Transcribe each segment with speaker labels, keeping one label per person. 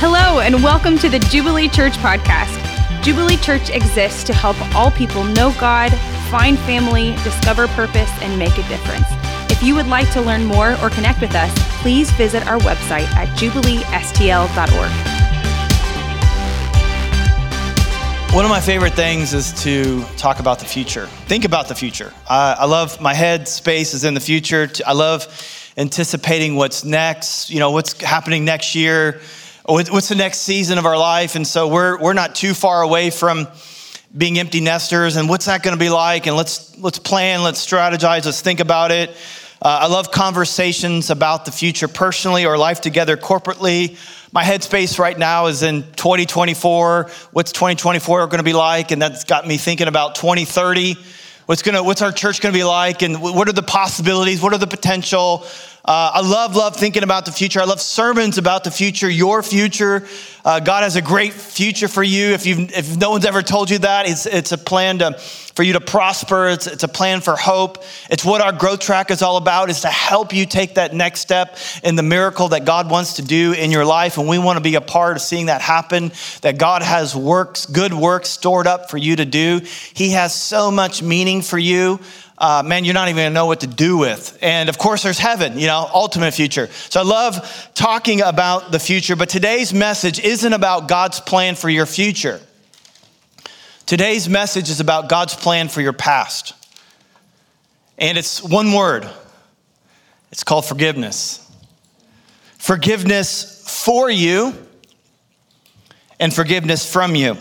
Speaker 1: Hello, and welcome to the Jubilee Church podcast. Jubilee Church exists to help all people know God, find family, discover purpose, and make a difference. If you would like to learn more or connect with us, please visit our website at jubileestl.org.
Speaker 2: One of my favorite things is to talk about the future. Think about the future. I love my head space is in the future. I love anticipating what's next, you know, what's happening next year what's the next season of our life? And so we're, we're not too far away from being empty nesters and what's that going to be like? And let's, let's plan, let's strategize, let's think about it. Uh, I love conversations about the future personally or life together corporately. My headspace right now is in 2024. What's 2024 going to be like? And that's got me thinking about 2030. What's, gonna, what's our church going to be like? And what are the possibilities? What are the potential? Uh, I love, love thinking about the future. I love sermons about the future, your future. Uh, God has a great future for you. If, you if no one's ever told you that, it's, it's a plan to, for you to prosper. It's, it's a plan for hope. It's what our growth track is all about, is to help you take that next step in the miracle that God wants to do in your life. And we want to be a part of seeing that happen, that God has works, good works stored up for you to do. He has so much meaning for you uh, man, you're not even gonna know what to do with. And of course, there's heaven, you know, ultimate future. So I love talking about the future, but today's message isn't about God's plan for your future. Today's message is about God's plan for your past. And it's one word it's called forgiveness. Forgiveness for you and forgiveness from you.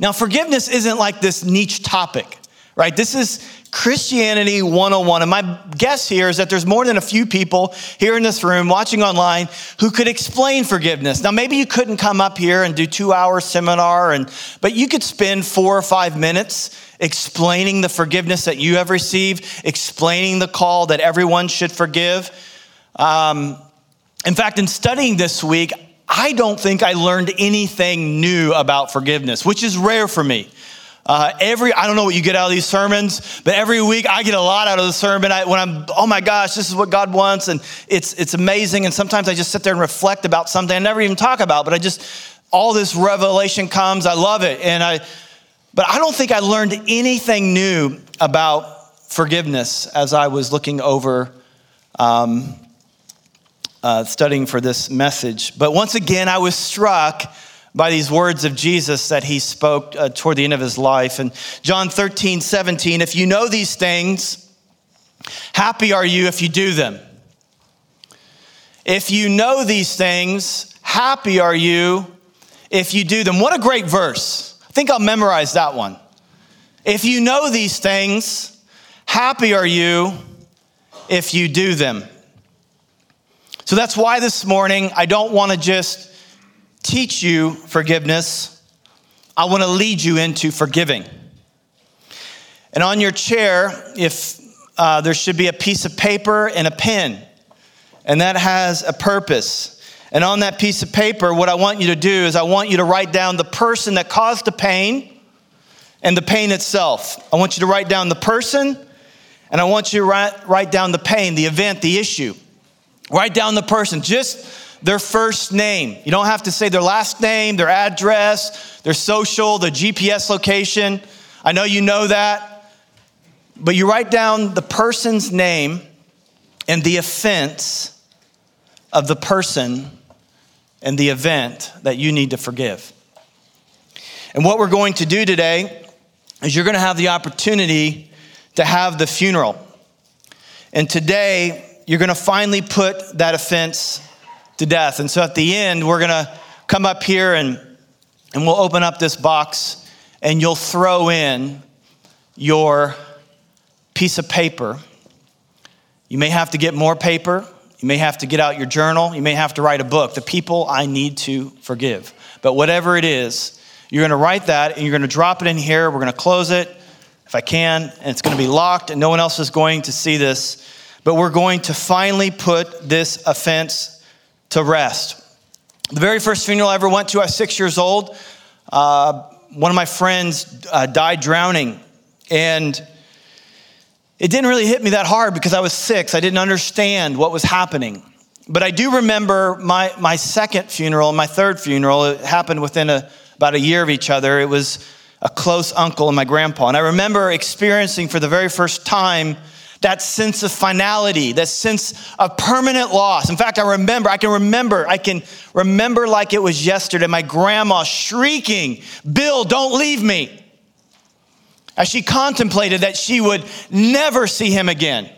Speaker 2: Now, forgiveness isn't like this niche topic, right? This is Christianity 101. And my guess here is that there's more than a few people here in this room watching online who could explain forgiveness. Now, maybe you couldn't come up here and do two hour seminar, and, but you could spend four or five minutes explaining the forgiveness that you have received, explaining the call that everyone should forgive. Um, in fact, in studying this week, I don't think I learned anything new about forgiveness, which is rare for me. Uh, every, I don't know what you get out of these sermons, but every week I get a lot out of the sermon. I, when I'm, oh my gosh, this is what God wants, and it's it's amazing. And sometimes I just sit there and reflect about something I never even talk about, but I just all this revelation comes. I love it, and I, but I don't think I learned anything new about forgiveness as I was looking over. Um, uh, studying for this message. But once again, I was struck by these words of Jesus that he spoke uh, toward the end of his life. And John 13, 17, if you know these things, happy are you if you do them. If you know these things, happy are you if you do them. What a great verse. I think I'll memorize that one. If you know these things, happy are you if you do them. So that's why this morning I don't want to just teach you forgiveness, I want to lead you into forgiving. And on your chair, if uh, there should be a piece of paper and a pen, and that has a purpose. And on that piece of paper, what I want you to do is I want you to write down the person that caused the pain and the pain itself. I want you to write down the person, and I want you to write, write down the pain, the event, the issue. Write down the person. Just their first name. You don't have to say their last name, their address, their social, their GPS location. I know you know that. But you write down the person's name and the offense of the person and the event that you need to forgive. And what we're going to do today is you're going to have the opportunity to have the funeral. And today, you're going to finally put that offense to death. And so at the end, we're going to come up here and, and we'll open up this box and you'll throw in your piece of paper. You may have to get more paper. You may have to get out your journal. You may have to write a book, The People I Need to Forgive. But whatever it is, you're going to write that and you're going to drop it in here. We're going to close it if I can, and it's going to be locked and no one else is going to see this. But we're going to finally put this offense to rest. The very first funeral I ever went to, I was six years old. Uh, one of my friends uh, died drowning, and it didn't really hit me that hard because I was six. I didn't understand what was happening. But I do remember my, my second funeral and my third funeral. It happened within a, about a year of each other. It was a close uncle and my grandpa. And I remember experiencing for the very first time that sense of finality, that sense of permanent loss. In fact, I remember, I can remember, I can remember like it was yesterday, my grandma shrieking, Bill, don't leave me. As she contemplated that she would never see him again.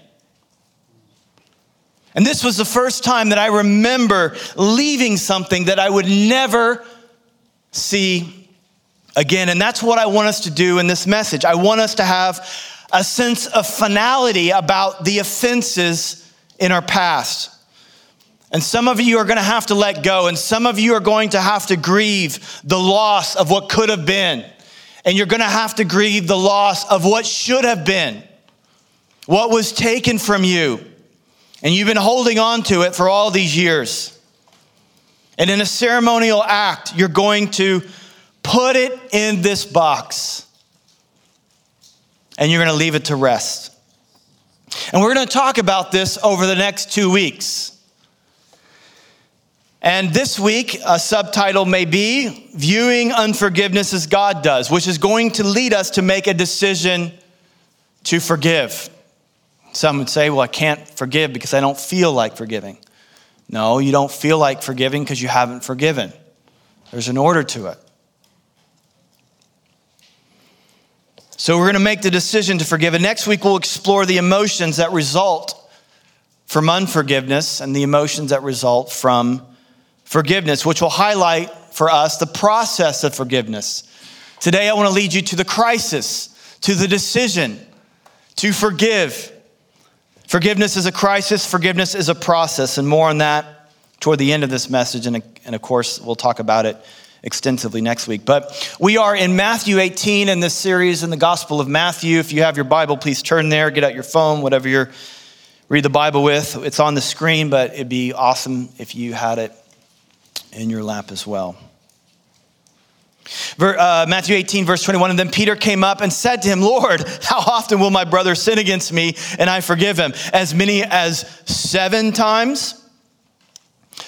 Speaker 2: And this was the first time that I remember leaving something that I would never see again. And that's what I want us to do in this message. I want us to have a sense of finality about the offenses in our past. And some of you are going to have to let go, and some of you are going to have to grieve the loss of what could have been. And you're going to have to grieve the loss of what should have been, what was taken from you. And you've been holding on to it for all these years. And in a ceremonial act, you're going to put it in this box and you're going to leave it to rest. And we're going to talk about this over the next two weeks. And this week, a subtitle may be Viewing Unforgiveness as God Does, which is going to lead us to make a decision to forgive. Some would say, Well, I can't forgive because I don't feel like forgiving. No, you don't feel like forgiving because you haven't forgiven. There's an order to it. So we're going to make the decision to forgive. And next week, we'll explore the emotions that result from unforgiveness and the emotions that result from forgiveness, which will highlight for us the process of forgiveness. Today, I want to lead you to the crisis, to the decision to forgive. Forgiveness is a crisis, forgiveness is a process, and more on that toward the end of this message. And, and of course, we'll talk about it extensively next week. But we are in Matthew 18 in this series in the Gospel of Matthew. If you have your Bible, please turn there, get out your phone, whatever you're read the Bible with. It's on the screen, but it'd be awesome if you had it in your lap as well. Uh, Matthew 18, verse 21. And then Peter came up and said to him, Lord, how often will my brother sin against me and I forgive him? As many as seven times?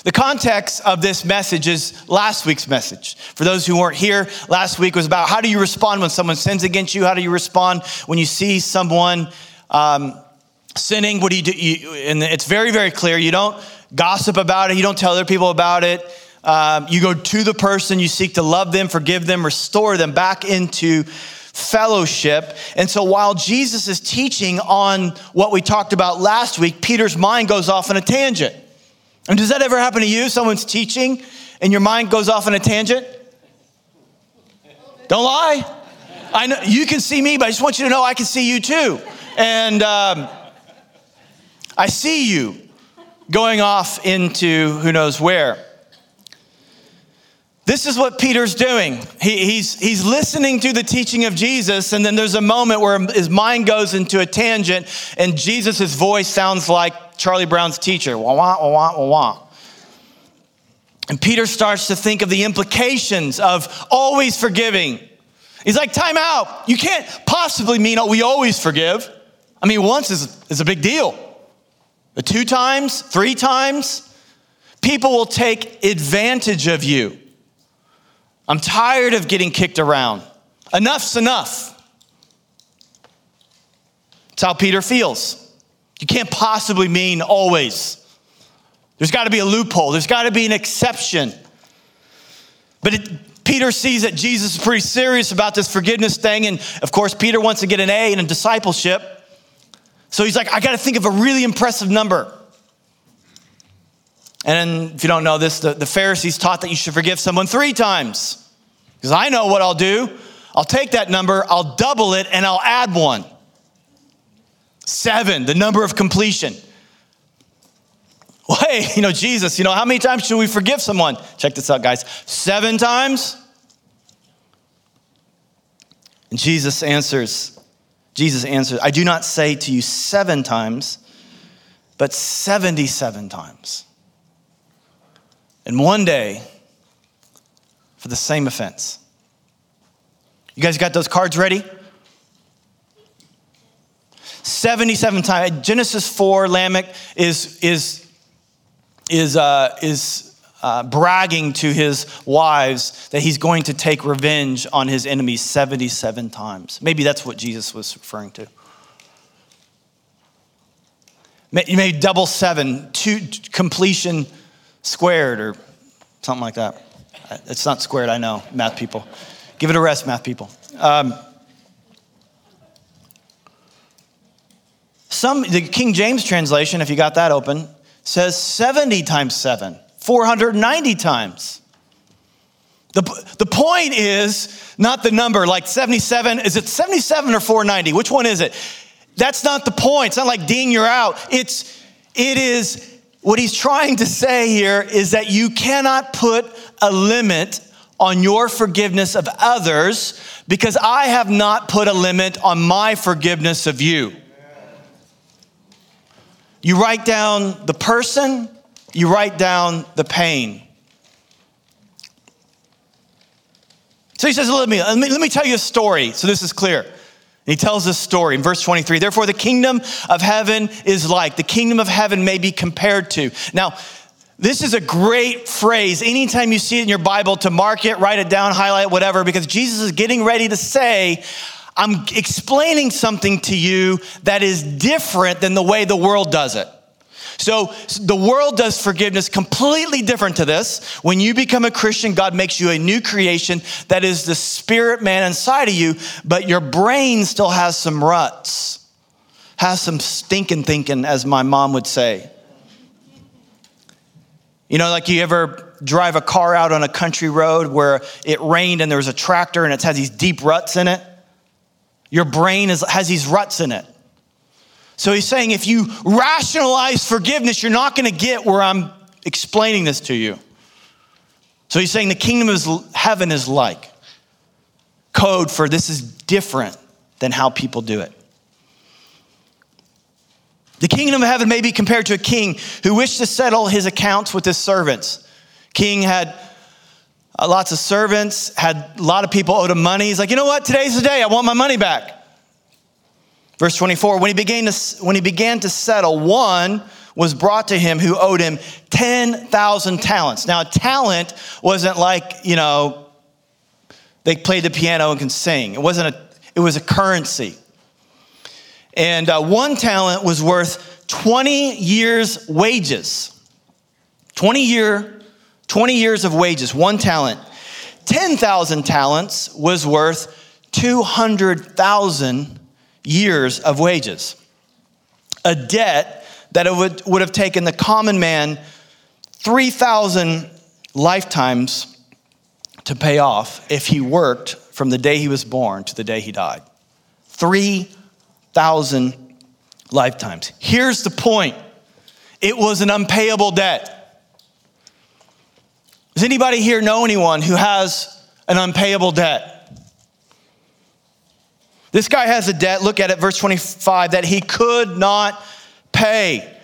Speaker 2: The context of this message is last week's message. For those who weren't here, last week was about how do you respond when someone sins against you? How do you respond when you see someone um, sinning? What do you do? You, and it's very, very clear. You don't gossip about it, you don't tell other people about it. Um, you go to the person, you seek to love them, forgive them, restore them back into fellowship. And so while Jesus is teaching on what we talked about last week, Peter's mind goes off on a tangent. And does that ever happen to you? Someone's teaching and your mind goes off on a tangent? Don't lie. I know you can see me, but I just want you to know I can see you too. And um, I see you going off into who knows where. This is what Peter's doing. He, he's, he's listening to the teaching of Jesus, and then there's a moment where his mind goes into a tangent, and Jesus' voice sounds like Charlie Brown's teacher. Wah, wah, wah, wah, wah. And Peter starts to think of the implications of always forgiving. He's like, time out. You can't possibly mean we always forgive. I mean, once is, is a big deal. But two times, three times, people will take advantage of you. I'm tired of getting kicked around. Enough's enough. That's how Peter feels. You can't possibly mean always. There's got to be a loophole, there's got to be an exception. But it, Peter sees that Jesus is pretty serious about this forgiveness thing. And of course, Peter wants to get an A in a discipleship. So he's like, I got to think of a really impressive number. And if you don't know this, the, the Pharisees taught that you should forgive someone three times. Because I know what I'll do. I'll take that number, I'll double it, and I'll add one. Seven, the number of completion. Well, hey, you know, Jesus, you know, how many times should we forgive someone? Check this out, guys. Seven times? And Jesus answers, Jesus answers, I do not say to you seven times, but 77 times. And one day, for the same offense. You guys got those cards ready? 77 times. Genesis 4, Lamech is, is is, uh, is uh, bragging to his wives that he's going to take revenge on his enemies 77 times. Maybe that's what Jesus was referring to. You may double seven, two completion squared, or something like that. It's not squared, I know, math people. Give it a rest, math people. Um, some, the King James translation, if you got that open, says 70 times 7, 490 times. The, the point is not the number, like 77. Is it 77 or 490? Which one is it? That's not the point. It's not like Dean, you're out. It's, it is, what he's trying to say here is that you cannot put a limit on your forgiveness of others because I have not put a limit on my forgiveness of you. You write down the person, you write down the pain. So he says, let me, let me, let me tell you a story so this is clear. And he tells this story in verse 23. Therefore, the kingdom of heaven is like, the kingdom of heaven may be compared to. Now, this is a great phrase. Anytime you see it in your Bible, to mark it, write it down, highlight whatever, because Jesus is getting ready to say, I'm explaining something to you that is different than the way the world does it. So the world does forgiveness completely different to this. When you become a Christian, God makes you a new creation that is the spirit man inside of you, but your brain still has some ruts, has some stinking thinking, as my mom would say. You know, like you ever drive a car out on a country road where it rained and there was a tractor and it has these deep ruts in it? Your brain is, has these ruts in it. So he's saying if you rationalize forgiveness, you're not going to get where I'm explaining this to you. So he's saying the kingdom of heaven is like code for this is different than how people do it. The kingdom of heaven may be compared to a king who wished to settle his accounts with his servants. King had uh, lots of servants, had a lot of people owed him money. He's like, you know what? Today's the day. I want my money back. Verse 24, when he began to, when he began to settle, one was brought to him who owed him 10,000 talents. Now, talent wasn't like, you know, they played the piano and can sing. It wasn't a, it was a currency. And uh, one talent was worth 20 years' wages. 20 year, 20 years of wages, one talent. 10,000 talents was worth 200,000 years of wages. A debt that it would, would have taken the common man 3,000 lifetimes to pay off if he worked from the day he was born to the day he died. 3,000 lifetimes. Here's the point it was an unpayable debt. Does anybody here know anyone who has an unpayable debt? This guy has a debt, look at it, verse 25, that he could not pay.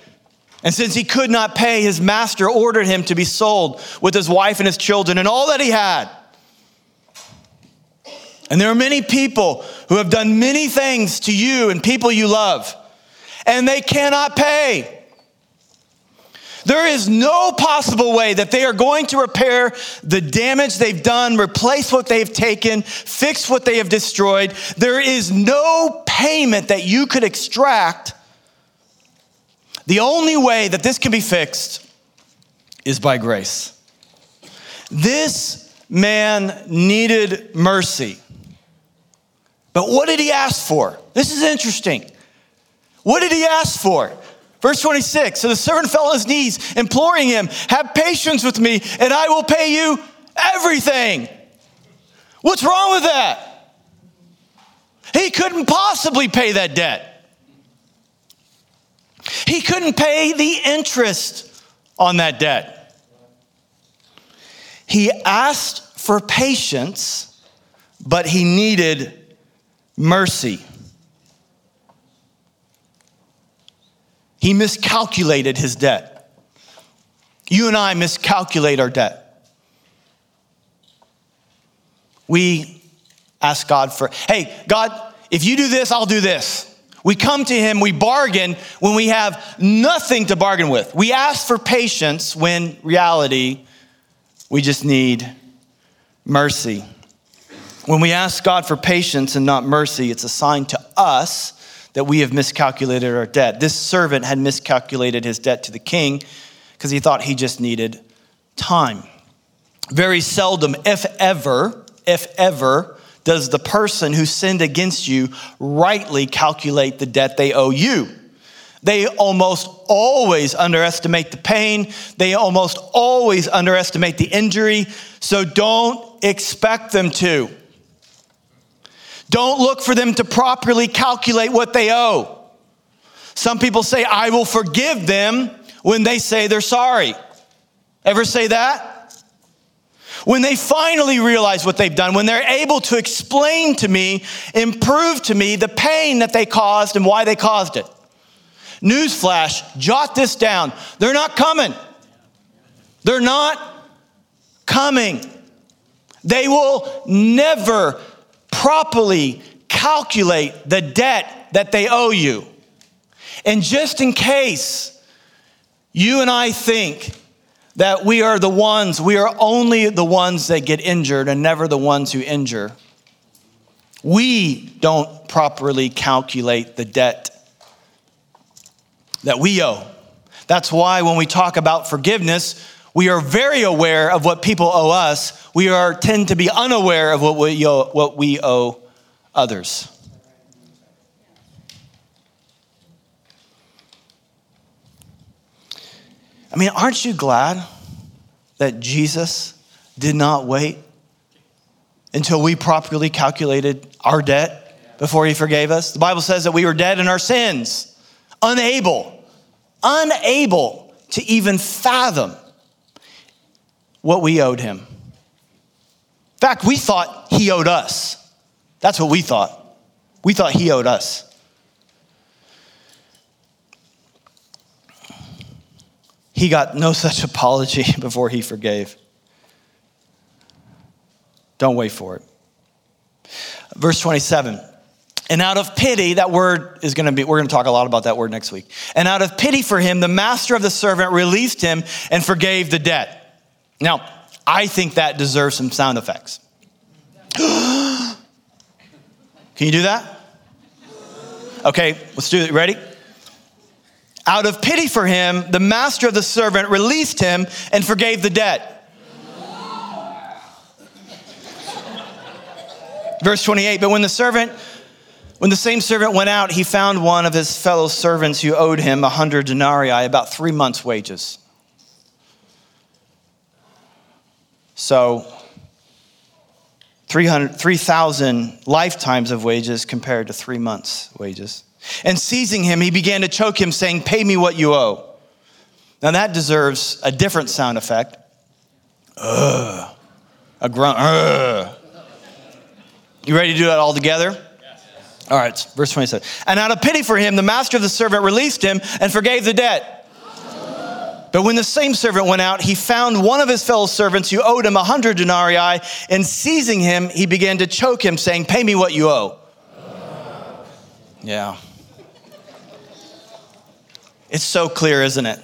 Speaker 2: And since he could not pay, his master ordered him to be sold with his wife and his children and all that he had. And there are many people who have done many things to you and people you love, and they cannot pay. There is no possible way that they are going to repair the damage they've done, replace what they've taken, fix what they have destroyed. There is no payment that you could extract. The only way that this can be fixed is by grace. This man needed mercy. But what did he ask for? This is interesting. What did he ask for? Verse 26 So the servant fell on his knees, imploring him, Have patience with me, and I will pay you everything. What's wrong with that? He couldn't possibly pay that debt. He couldn't pay the interest on that debt. He asked for patience, but he needed mercy. He miscalculated his debt. You and I miscalculate our debt. We ask God for, hey, God, if you do this, I'll do this. We come to him, we bargain when we have nothing to bargain with. We ask for patience when reality, we just need mercy. When we ask God for patience and not mercy, it's a sign to us that we have miscalculated our debt. This servant had miscalculated his debt to the king because he thought he just needed time. Very seldom, if ever, if ever, does the person who sinned against you rightly calculate the debt they owe you. They almost always underestimate the pain. They almost always underestimate the injury. So don't expect them to. Don't look for them to properly calculate what they owe. Some people say, I will forgive them when they say they're sorry. Ever say that? when they finally realize what they've done, when they're able to explain to me, improve to me the pain that they caused and why they caused it. Newsflash, jot this down. They're not coming. They're not coming. They will never properly calculate the debt that they owe you. And just in case you and I think that we are the ones, we are only the ones that get injured and never the ones who injure. We don't properly calculate the debt that we owe. That's why when we talk about forgiveness, we are very aware of what people owe us. We are tend to be unaware of what we owe, what we owe others. I mean, aren't you glad that Jesus did not wait until we properly calculated our debt before he forgave us? The Bible says that we were dead in our sins, unable, unable to even fathom what we owed him. In fact, we thought he owed us. That's what we thought. We thought he owed us. He got no such apology before he forgave. Don't wait for it. Verse 27. And out of pity, that word is going to be, we're going to talk a lot about that word next week. And out of pity for him, the master of the servant released him and forgave the debt. Now, I think that deserves some sound effects. Can you do that? Okay, let's do it. Ready? Out of pity for him, the master of the servant released him and forgave the debt. Verse 28 But when the servant, when the same servant went out, he found one of his fellow servants who owed him a hundred denarii, about three months' wages. So, 3,000 lifetimes of wages compared to three months' wages. And seizing him, he began to choke him, saying, Pay me what you owe. Now that deserves a different sound effect. Ugh. A grunt. Ugh. You ready to do that all together? All right, verse 27. And out of pity for him, the master of the servant released him and forgave the debt. But when the same servant went out, he found one of his fellow servants who owed him a hundred denarii, and seizing him, he began to choke him, saying, Pay me what you owe. Yeah. It's so clear, isn't it?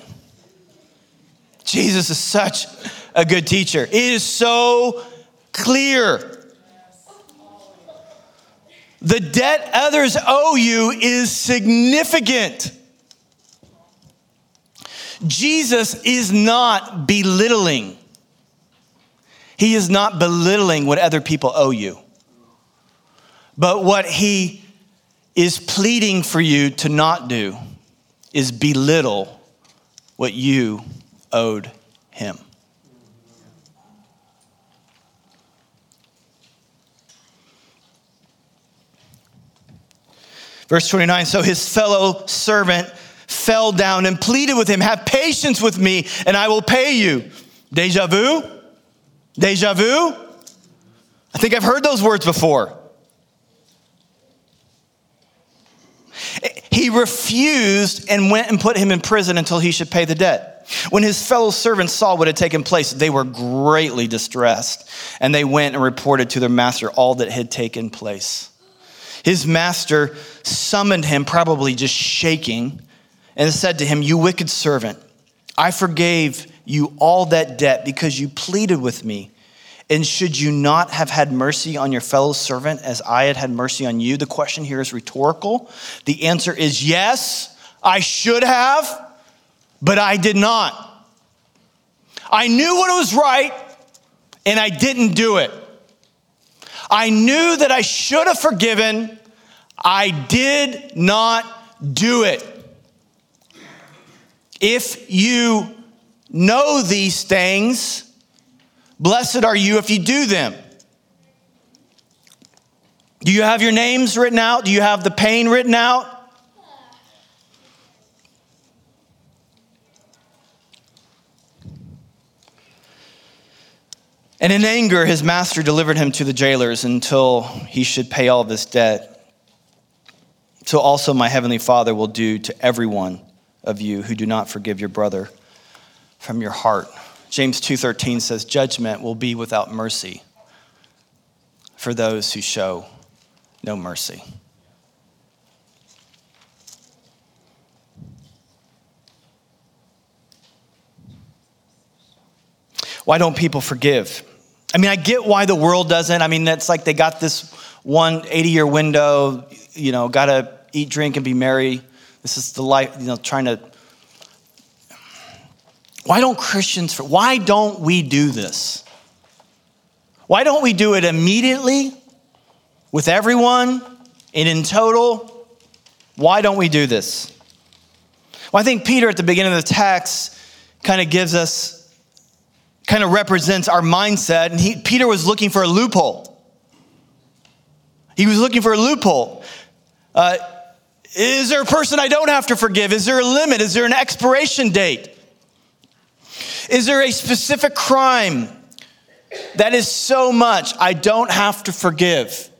Speaker 2: Jesus is such a good teacher. It is so clear. The debt others owe you is significant. Jesus is not belittling. He is not belittling what other people owe you. But what he is pleading for you to not do is belittle what you owed him. Verse 29 So his fellow servant fell down and pleaded with him, Have patience with me, and I will pay you. Deja vu? Deja vu? I think I've heard those words before. He refused and went and put him in prison until he should pay the debt. When his fellow servants saw what had taken place, they were greatly distressed, and they went and reported to their master all that had taken place. His master summoned him, probably just shaking, and said to him, You wicked servant, I forgave you all that debt because you pleaded with me. And should you not have had mercy on your fellow servant as I had had mercy on you? The question here is rhetorical. The answer is yes, I should have, but I did not. I knew what was right, and I didn't do it. I knew that I should have forgiven. I did not do it. If you know these things, blessed are you if you do them. Do you have your names written out? Do you have the pain written out? And in anger, his master delivered him to the jailers until he should pay all this debt. So also my heavenly Father will do to every one of you who do not forgive your brother from your heart. James 2:13 says judgment will be without mercy for those who show no mercy. Why don't people forgive? I mean, I get why the world doesn't. I mean, it's like they got this one 80 year window, you know, got to eat, drink, and be merry. This is the life, you know, trying to. Why don't Christians, why don't we do this? Why don't we do it immediately with everyone and in total? Why don't we do this? Well, I think Peter at the beginning of the text kind of gives us kind of represents our mindset. And he, Peter was looking for a loophole. He was looking for a loophole. Uh, is there a person I don't have to forgive? Is there a limit? Is there an expiration date? Is there a specific crime that is so much I don't have to forgive?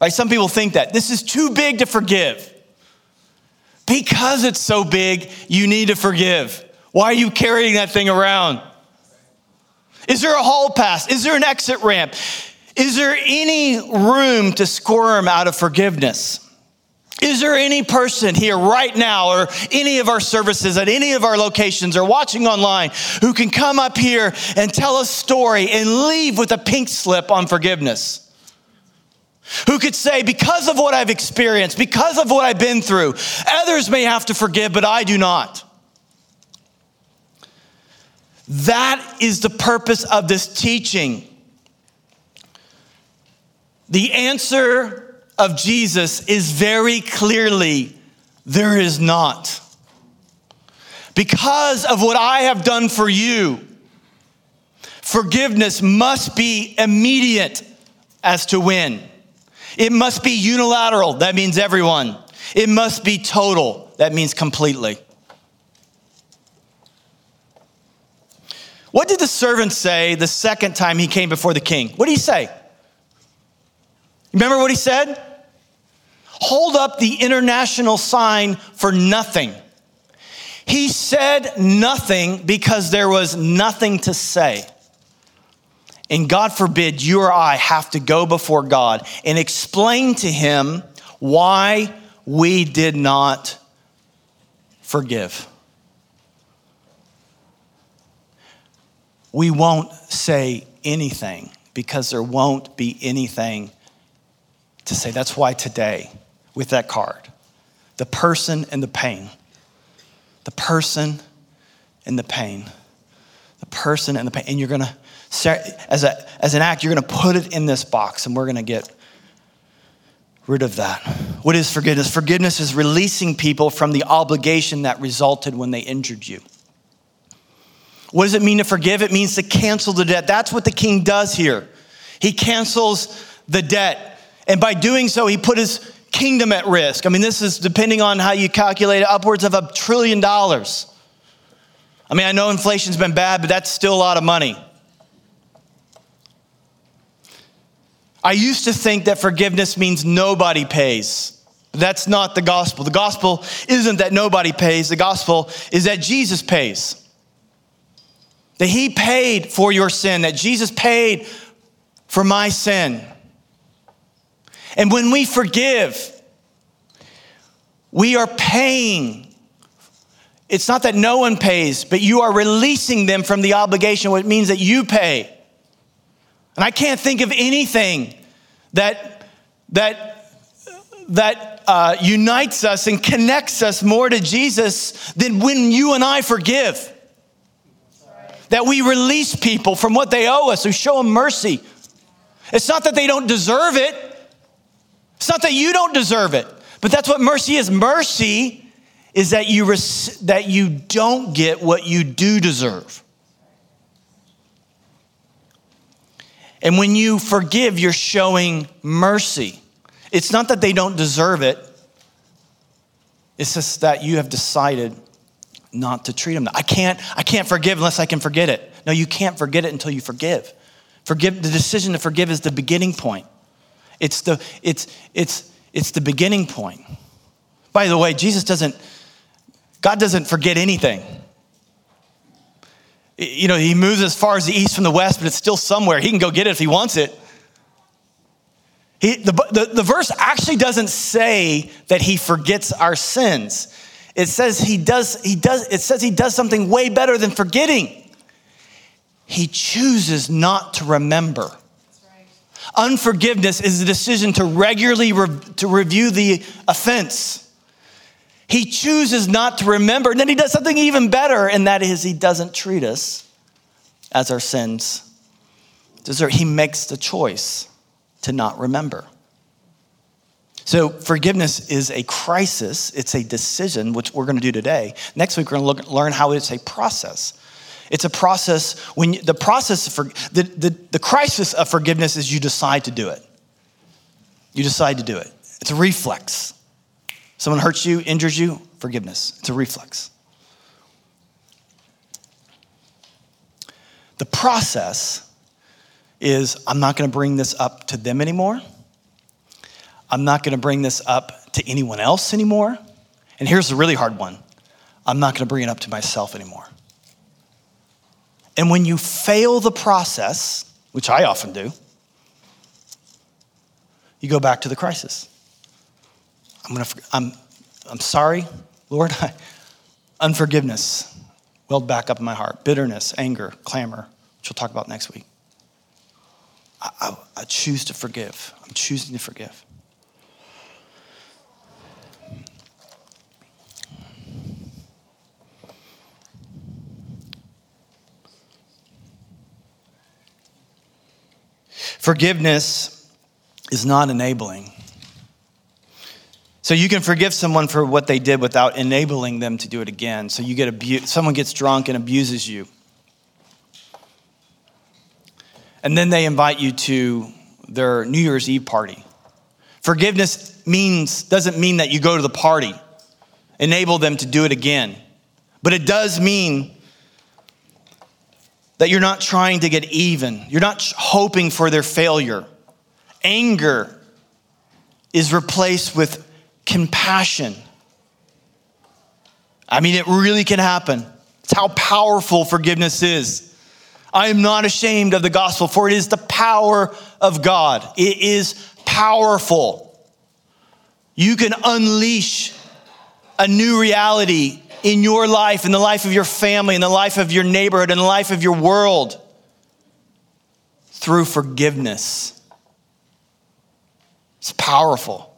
Speaker 2: Right? Some people think that this is too big to forgive. Because it's so big, you need to forgive. Why are you carrying that thing around? Is there a hall pass? Is there an exit ramp? Is there any room to squirm out of forgiveness? Is there any person here right now, or any of our services at any of our locations, or watching online, who can come up here and tell a story and leave with a pink slip on forgiveness? Who could say, because of what I've experienced, because of what I've been through, others may have to forgive, but I do not? That is the purpose of this teaching. The answer of Jesus is very clearly there is not. Because of what I have done for you, forgiveness must be immediate as to when. It must be unilateral, that means everyone. It must be total, that means completely. What did the servant say the second time he came before the king? What did he say? Remember what he said? Hold up the international sign for nothing. He said nothing because there was nothing to say. And God forbid you or I have to go before God and explain to him why we did not forgive. we won't say anything because there won't be anything to say. That's why today, with that card, the person and the pain, the person and the pain, the person and the pain, and you're gonna, as, a, as an act, you're gonna put it in this box and we're gonna get rid of that. What is forgiveness? Forgiveness is releasing people from the obligation that resulted when they injured you. What does it mean to forgive? It means to cancel the debt. That's what the king does here. He cancels the debt. And by doing so, he put his kingdom at risk. I mean, this is depending on how you calculate it, upwards of a trillion dollars. I mean, I know inflation's been bad, but that's still a lot of money. I used to think that forgiveness means nobody pays. That's not the gospel. The gospel isn't that nobody pays, the gospel is that Jesus pays. That he paid for your sin, that Jesus paid for my sin. And when we forgive, we are paying. It's not that no one pays, but you are releasing them from the obligation, which means that you pay. And I can't think of anything that, that, that uh, unites us and connects us more to Jesus than when you and I forgive. That we release people from what they owe us, we show them mercy. It's not that they don't deserve it, it's not that you don't deserve it, but that's what mercy is. Mercy is that you, res- that you don't get what you do deserve. And when you forgive, you're showing mercy. It's not that they don't deserve it, it's just that you have decided not to treat them. I can't, I can't forgive unless I can forget it. No, you can't forget it until you forgive. Forgive the decision to forgive is the beginning point. It's the, it's, it's, it's the beginning point. By the way, Jesus doesn't, God doesn't forget anything. You know, he moves as far as the east from the west, but it's still somewhere. He can go get it if he wants it. He, the, the, the verse actually doesn't say that he forgets our sins. It says he does, he does, it says he does something way better than forgetting. He chooses not to remember. Unforgiveness is the decision to regularly re- to review the offense. He chooses not to remember. And then he does something even better, and that is he doesn't treat us as our sins deserve. He makes the choice to not remember. So, forgiveness is a crisis, it's a decision, which we're going to do today. Next week, we're going to learn how it's a process. It's a process when the process for the, the, the crisis of forgiveness is you decide to do it. You decide to do it. It's a reflex. Someone hurts you, injures you, forgiveness. It's a reflex. The process is I'm not going to bring this up to them anymore. I'm not going to bring this up to anyone else anymore. And here's the really hard one I'm not going to bring it up to myself anymore. And when you fail the process, which I often do, you go back to the crisis. I'm gonna, I'm, I'm sorry, Lord. Unforgiveness welled back up in my heart. Bitterness, anger, clamor, which we'll talk about next week. I, I, I choose to forgive. I'm choosing to forgive. Forgiveness is not enabling. So you can forgive someone for what they did without enabling them to do it again. So you get abused, someone gets drunk and abuses you. And then they invite you to their New Year's Eve party. Forgiveness means doesn't mean that you go to the party, enable them to do it again. But it does mean that you're not trying to get even. You're not hoping for their failure. Anger is replaced with compassion. I mean, it really can happen. It's how powerful forgiveness is. I am not ashamed of the gospel, for it is the power of God. It is powerful. You can unleash a new reality in your life, in the life of your family, in the life of your neighborhood, in the life of your world through forgiveness. It's powerful.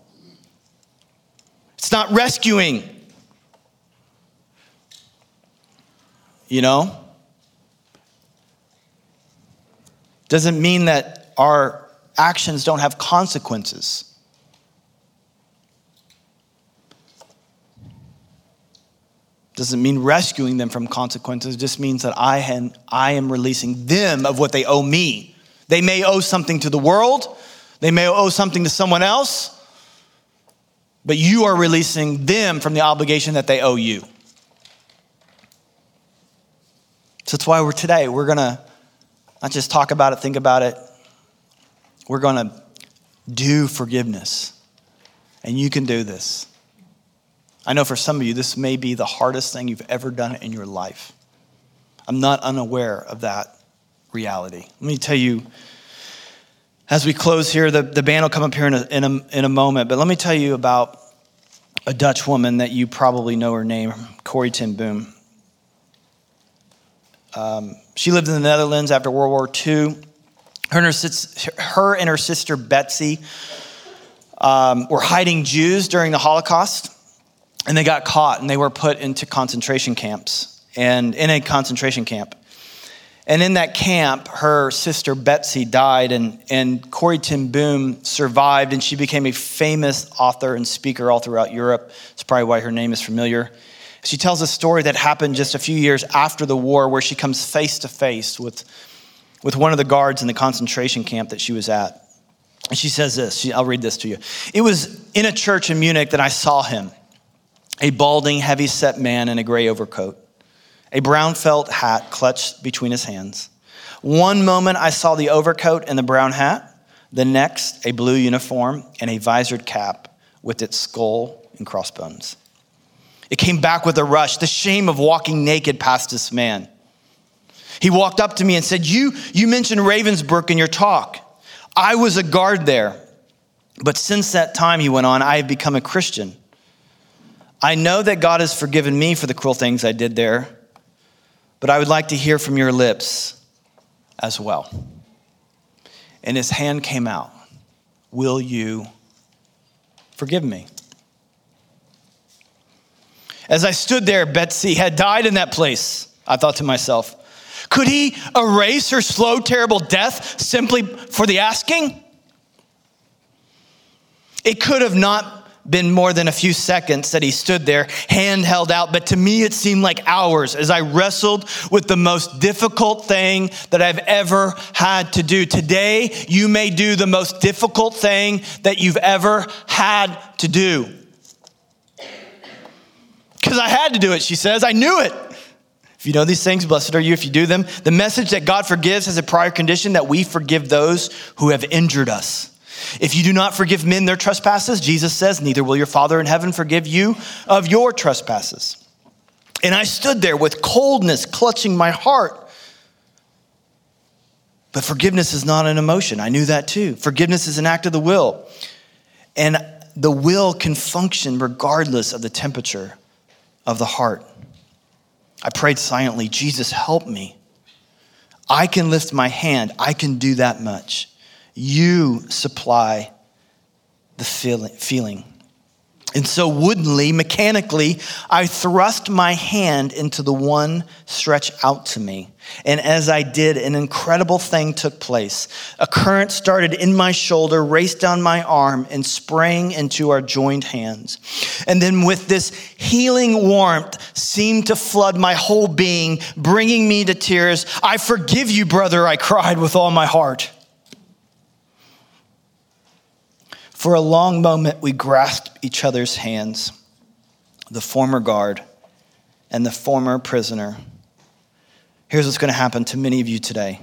Speaker 2: It's not rescuing. You know? Doesn't mean that our actions don't have consequences. Doesn't mean rescuing them from consequences, it just means that I am, I am releasing them of what they owe me. They may owe something to the world, they may owe something to someone else, but you are releasing them from the obligation that they owe you. So that's why we're today. We're going to not just talk about it, think about it. We're going to do forgiveness. And you can do this. I know for some of you, this may be the hardest thing you've ever done in your life. I'm not unaware of that reality. Let me tell you As we close here, the, the band will come up here in a, in, a, in a moment, but let me tell you about a Dutch woman that you probably know her name, Corrie ten Boom. Um, she lived in the Netherlands after World War II. Her and her, her, and her sister Betsy um, were hiding Jews during the Holocaust, and they got caught and they were put into concentration camps and in a concentration camp. And in that camp, her sister Betsy died, and, and Corrie ten Boom survived, and she became a famous author and speaker all throughout Europe. That's probably why her name is familiar. She tells a story that happened just a few years after the war, where she comes face to face with, with one of the guards in the concentration camp that she was at. And she says this she, I'll read this to you. It was in a church in Munich that I saw him, a balding, heavy set man in a gray overcoat a brown felt hat clutched between his hands. One moment I saw the overcoat and the brown hat, the next, a blue uniform and a visored cap with its skull and crossbones. It came back with a rush, the shame of walking naked past this man. He walked up to me and said, You, you mentioned Ravensbrück in your talk. I was a guard there. But since that time, he went on, I have become a Christian. I know that God has forgiven me for the cruel things I did there but I would like to hear from your lips as well. And his hand came out. Will you forgive me? As I stood there, Betsy had died in that place. I thought to myself, could he erase her slow, terrible death simply for the asking? It could have not been more than a few seconds that he stood there, hand held out, but to me it seemed like hours as I wrestled with the most difficult thing that I've ever had to do. Today, you may do the most difficult thing that you've ever had to do. Because I had to do it, she says. I knew it. If you know these things, blessed are you if you do them. The message that God forgives has a prior condition that we forgive those who have injured us. If you do not forgive men their trespasses, Jesus says, neither will your Father in heaven forgive you of your trespasses. And I stood there with coldness clutching my heart. But forgiveness is not an emotion. I knew that too. Forgiveness is an act of the will. And the will can function regardless of the temperature of the heart. I prayed silently, Jesus, help me. I can lift my hand, I can do that much. You supply the feeling. And so, woodenly, mechanically, I thrust my hand into the one stretched out to me. And as I did, an incredible thing took place. A current started in my shoulder, raced down my arm, and sprang into our joined hands. And then, with this healing warmth, seemed to flood my whole being, bringing me to tears. I forgive you, brother, I cried with all my heart. For a long moment, we grasped each other's hands, the former guard and the former prisoner. Here's what's going to happen to many of you today.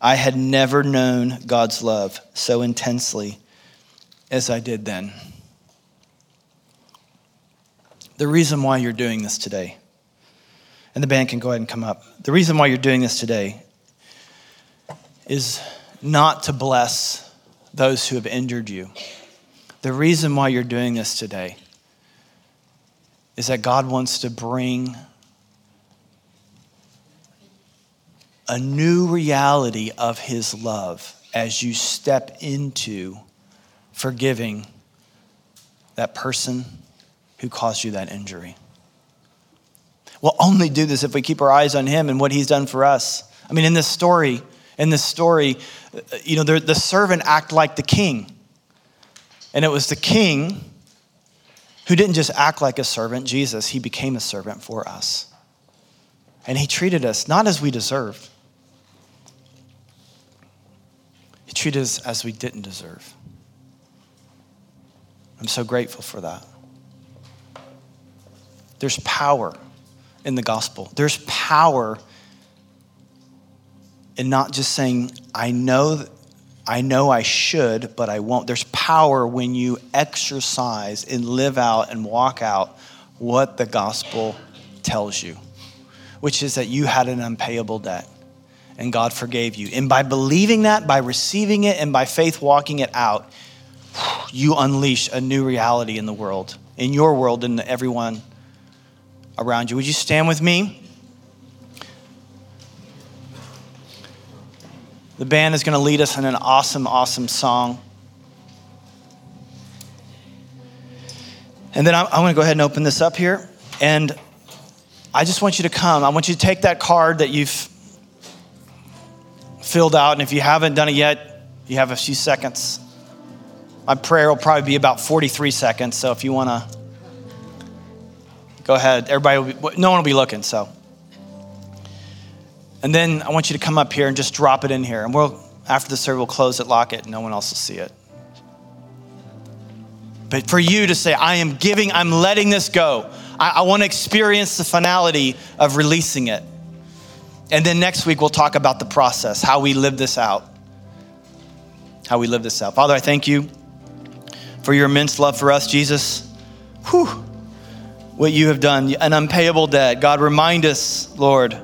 Speaker 2: I had never known God's love so intensely as I did then. The reason why you're doing this today, and the band can go ahead and come up. The reason why you're doing this today is not to bless those who have injured you. The reason why you're doing this today is that God wants to bring a new reality of His love as you step into forgiving that person who caused you that injury. We'll only do this if we keep our eyes on Him and what He's done for us. I mean, in this story, in this story, you know, the servant act like the king. And it was the king who didn't just act like a servant, Jesus, he became a servant for us. And he treated us not as we deserved, he treated us as we didn't deserve. I'm so grateful for that. There's power in the gospel. There's power in not just saying, I know, I know I should, but I won't. There's power when you exercise and live out and walk out what the gospel tells you, which is that you had an unpayable debt. and God forgave you. And by believing that, by receiving it, and by faith walking it out, you unleash a new reality in the world, in your world, and everyone around you. Would you stand with me? The band is going to lead us in an awesome, awesome song. And then I'm, I'm going to go ahead and open this up here. And I just want you to come. I want you to take that card that you've filled out. And if you haven't done it yet, you have a few seconds. My prayer will probably be about 43 seconds. So if you want to go ahead, everybody, be, no one will be looking. So. And then I want you to come up here and just drop it in here. And we'll, after the service, we'll close it, lock it, and no one else will see it. But for you to say, I am giving, I'm letting this go. I, I want to experience the finality of releasing it. And then next week, we'll talk about the process, how we live this out. How we live this out. Father, I thank you for your immense love for us, Jesus. Whew, what you have done, an unpayable debt. God, remind us, Lord.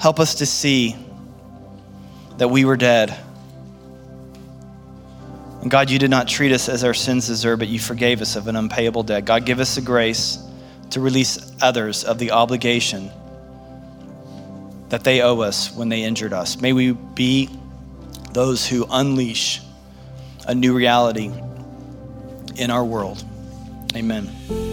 Speaker 2: Help us to see that we were dead and God, you did not treat us as our sins deserve, but you forgave us of an unpayable debt. God, give us the grace to release others of the obligation that they owe us when they injured us. May we be those who unleash a new reality in our world. Amen.